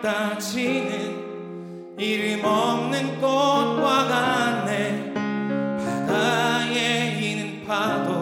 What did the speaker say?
따 지는 이름 없는 꽃과 같네. 바다에 있는 파도